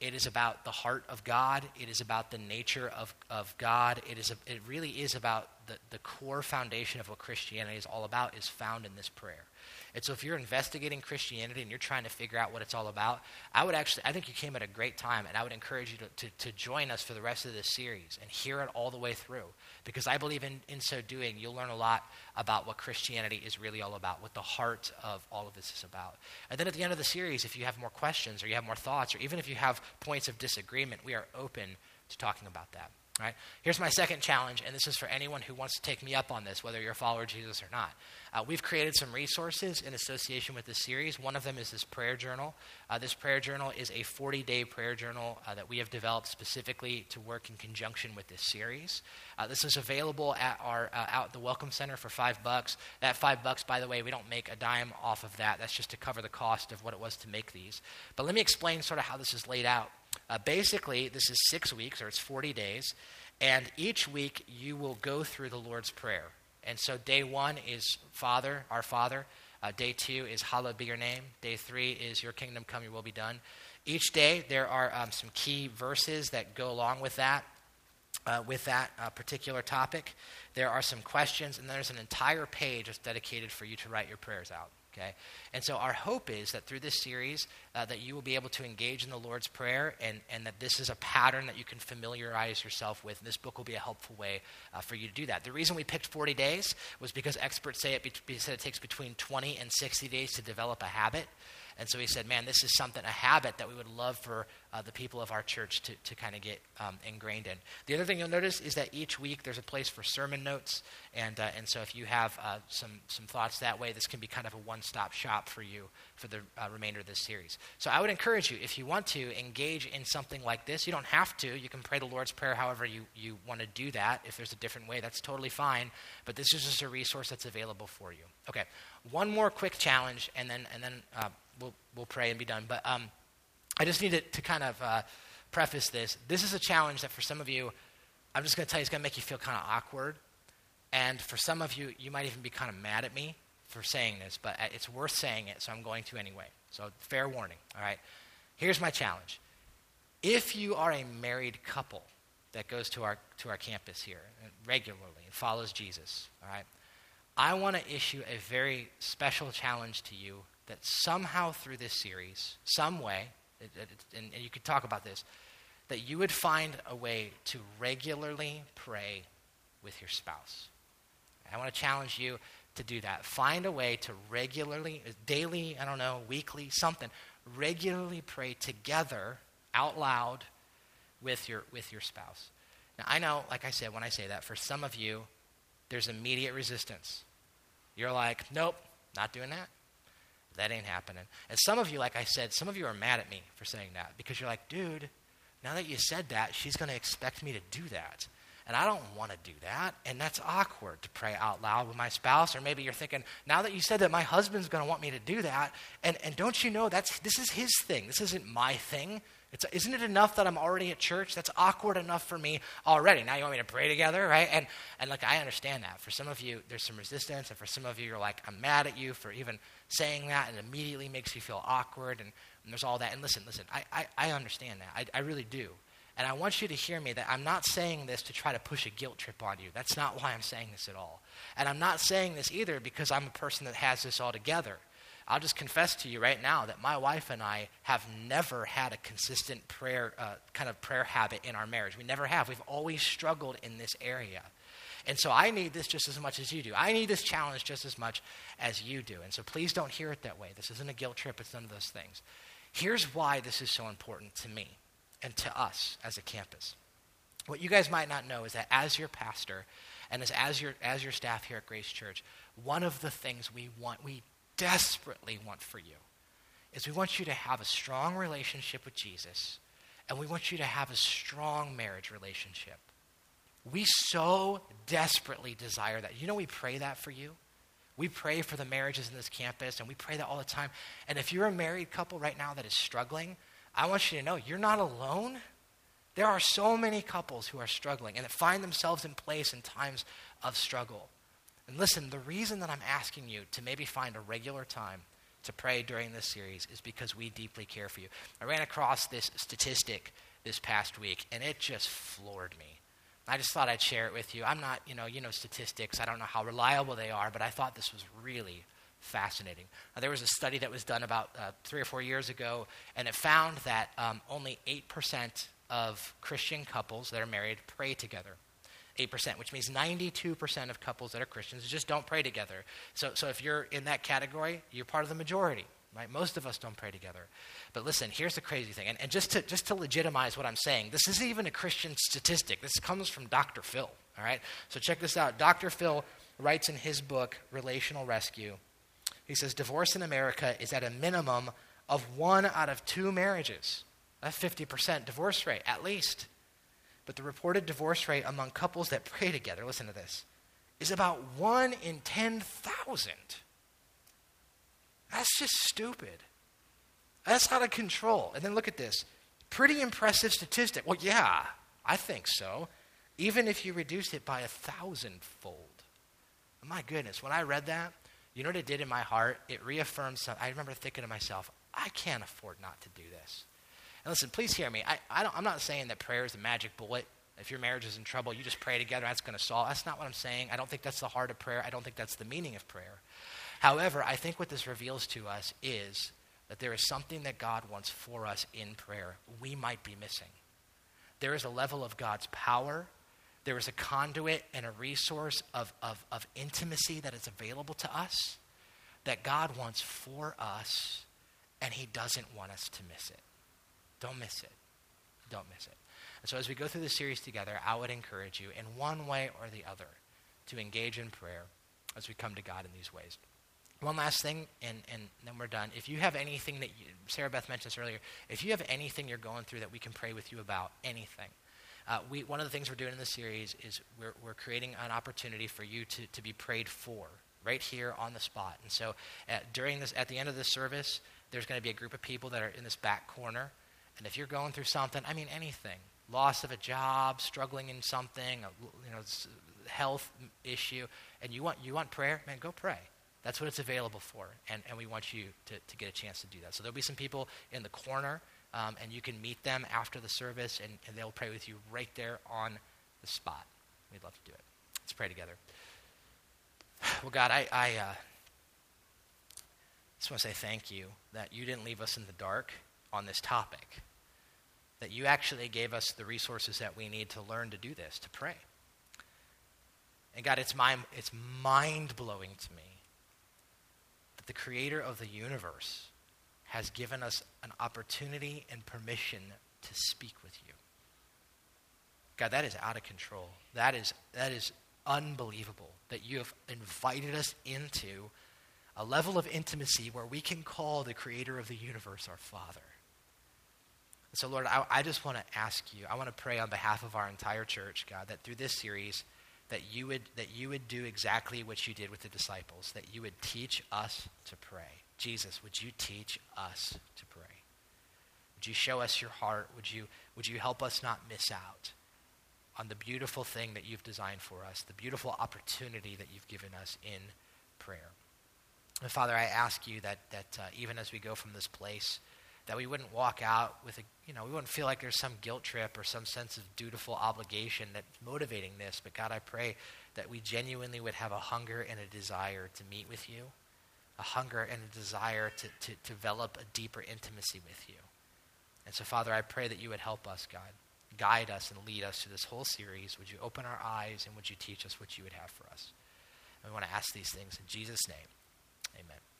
It is about the heart of God. It is about the nature of, of God. It, is it really is about the, the core foundation of what Christianity is all about is found in this prayer. And so if you're investigating Christianity and you're trying to figure out what it's all about, I would actually, I think you came at a great time, and I would encourage you to, to, to join us for the rest of this series and hear it all the way through. Because I believe in, in so doing, you'll learn a lot about what Christianity is really all about, what the heart of all of this is about. And then at the end of the series, if you have more questions or you have more thoughts, or even if you have points of disagreement, we are open to talking about that. Right? Here's my second challenge, and this is for anyone who wants to take me up on this, whether you're a follower of Jesus or not. Uh, we've created some resources in association with this series. One of them is this prayer journal. Uh, this prayer journal is a 40 day prayer journal uh, that we have developed specifically to work in conjunction with this series. Uh, this is available at our uh, out the Welcome Center for five bucks. That five bucks, by the way, we don't make a dime off of that. That's just to cover the cost of what it was to make these. But let me explain sort of how this is laid out. Uh, basically, this is six weeks, or it's 40 days, and each week you will go through the Lord's Prayer. And so, day one is Father, our Father. Uh, day two is Hallowed be your name. Day three is Your kingdom come, your will be done. Each day, there are um, some key verses that go along with that. uh, with that uh, particular topic. There are some questions, and there's an entire page that's dedicated for you to write your prayers out. Okay, and so our hope is that through this series, uh, that you will be able to engage in the Lord's Prayer, and, and that this is a pattern that you can familiarize yourself with. And this book will be a helpful way uh, for you to do that. The reason we picked 40 days was because experts say it, be, said it takes between 20 and 60 days to develop a habit. And so he said, man, this is something, a habit that we would love for uh, the people of our church to, to kind of get um, ingrained in. The other thing you'll notice is that each week there's a place for sermon notes. And, uh, and so if you have uh, some, some thoughts that way, this can be kind of a one stop shop for you for the uh, remainder of this series. So I would encourage you, if you want to engage in something like this, you don't have to. You can pray the Lord's Prayer however you, you want to do that. If there's a different way, that's totally fine. But this is just a resource that's available for you. Okay, one more quick challenge, and then, and then uh, we'll, we'll pray and be done. But um, I just needed to kind of uh, preface this. This is a challenge that for some of you, I'm just going to tell you, it's going to make you feel kind of awkward. And for some of you, you might even be kind of mad at me for saying this, but uh, it's worth saying it, so I'm going to anyway. So, fair warning, all right? Here's my challenge. If you are a married couple that goes to our, to our campus here regularly and follows Jesus, all right, I want to issue a very special challenge to you that somehow through this series, some way, and, and you could talk about this, that you would find a way to regularly pray with your spouse. I want to challenge you to do that. Find a way to regularly, daily, I don't know, weekly, something, regularly pray together out loud with your, with your spouse. Now, I know, like I said, when I say that, for some of you, there's immediate resistance. You're like, nope, not doing that. That ain't happening. And some of you, like I said, some of you are mad at me for saying that because you're like, dude, now that you said that, she's going to expect me to do that. And I don't want to do that. And that's awkward to pray out loud with my spouse. Or maybe you're thinking, now that you said that, my husband's going to want me to do that. And, and don't you know that's, this is his thing? This isn't my thing. It's, isn't it enough that I'm already at church? That's awkward enough for me already. Now you want me to pray together, right? And, and like, I understand that. For some of you, there's some resistance. And for some of you, you're like, I'm mad at you for even saying that. And it immediately makes you feel awkward. And, and there's all that. And listen, listen, I, I, I understand that. I, I really do. And I want you to hear me that I'm not saying this to try to push a guilt trip on you. That's not why I'm saying this at all. And I'm not saying this either because I'm a person that has this all together. I'll just confess to you right now that my wife and I have never had a consistent prayer, uh, kind of prayer habit in our marriage. We never have. We've always struggled in this area. And so I need this just as much as you do. I need this challenge just as much as you do. And so please don't hear it that way. This isn't a guilt trip, it's none of those things. Here's why this is so important to me and to us as a campus. What you guys might not know is that as your pastor and as, as, your, as your staff here at Grace Church, one of the things we want, we desperately want for you is we want you to have a strong relationship with Jesus and we want you to have a strong marriage relationship. We so desperately desire that. You know, we pray that for you. We pray for the marriages in this campus, and we pray that all the time. And if you're a married couple right now that is struggling, I want you to know you're not alone. There are so many couples who are struggling and that find themselves in place in times of struggle. And listen, the reason that I'm asking you to maybe find a regular time to pray during this series is because we deeply care for you. I ran across this statistic this past week, and it just floored me. I just thought I'd share it with you. I'm not, you know, you know statistics. I don't know how reliable they are, but I thought this was really fascinating. Now, there was a study that was done about uh, three or four years ago, and it found that um, only 8% of Christian couples that are married pray together. 8%, which means 92% of couples that are Christians just don't pray together. So, so if you're in that category, you're part of the majority, right? Most of us don't pray together. But listen, here's the crazy thing. And, and just, to, just to legitimize what I'm saying, this isn't even a Christian statistic. This comes from Dr. Phil, all right? So check this out. Dr. Phil writes in his book, Relational Rescue, he says, divorce in America is at a minimum of one out of two marriages. That's 50% divorce rate, at least. But the reported divorce rate among couples that pray together, listen to this, is about 1 in 10,000. That's just stupid. That's out of control. And then look at this. Pretty impressive statistic. Well, yeah, I think so. Even if you reduce it by a thousandfold. My goodness, when I read that, you know what it did in my heart? It reaffirmed something. I remember thinking to myself, I can't afford not to do this. And listen, please hear me. I, I am not saying that prayer is a magic bullet If your marriage is in trouble, you just pray together. That's going to solve. That's not what I'm saying. I don't think that's the heart of prayer. I don't think that's the meaning of prayer. However, I think what this reveals to us is that there is something that God wants for us in prayer we might be missing. There is a level of God's power, there is a conduit and a resource of, of, of intimacy that is available to us that God wants for us, and He doesn't want us to miss it. Don't miss it. Don't miss it. And so, as we go through this series together, I would encourage you, in one way or the other, to engage in prayer as we come to God in these ways. One last thing, and, and then we're done. If you have anything that you, Sarah Beth mentioned this earlier, if you have anything you're going through that we can pray with you about, anything, uh, we, one of the things we're doing in the series is we're, we're creating an opportunity for you to, to be prayed for right here on the spot. And so at, during this, at the end of this service, there's going to be a group of people that are in this back corner. And if you're going through something, I mean anything, loss of a job, struggling in something, you know, health issue, and you want, you want prayer, man, go pray. That's what it's available for, and, and we want you to, to get a chance to do that. So there'll be some people in the corner, um, and you can meet them after the service, and, and they'll pray with you right there on the spot. We'd love to do it. Let's pray together. Well, God, I, I uh, just want to say thank you that you didn't leave us in the dark on this topic, that you actually gave us the resources that we need to learn to do this, to pray. And God, it's, my, it's mind blowing to me that the creator of the universe has given us an opportunity and permission to speak with you. God, that is out of control. That is, that is unbelievable that you have invited us into a level of intimacy where we can call the creator of the universe our Father. So, Lord, I, I just want to ask you, I want to pray on behalf of our entire church, God, that through this series, that you would that you would do exactly what you did with the disciples that you would teach us to pray. Jesus would you teach us to pray? Would you show us your heart? Would you would you help us not miss out on the beautiful thing that you've designed for us the beautiful opportunity that you've given us in prayer? And father i ask you that that uh, even as we go from this place that we wouldn't walk out with a, you know, we wouldn't feel like there's some guilt trip or some sense of dutiful obligation that's motivating this. But God, I pray that we genuinely would have a hunger and a desire to meet with you, a hunger and a desire to, to, to develop a deeper intimacy with you. And so, Father, I pray that you would help us, God. Guide us and lead us through this whole series. Would you open our eyes and would you teach us what you would have for us? And we want to ask these things in Jesus' name. Amen.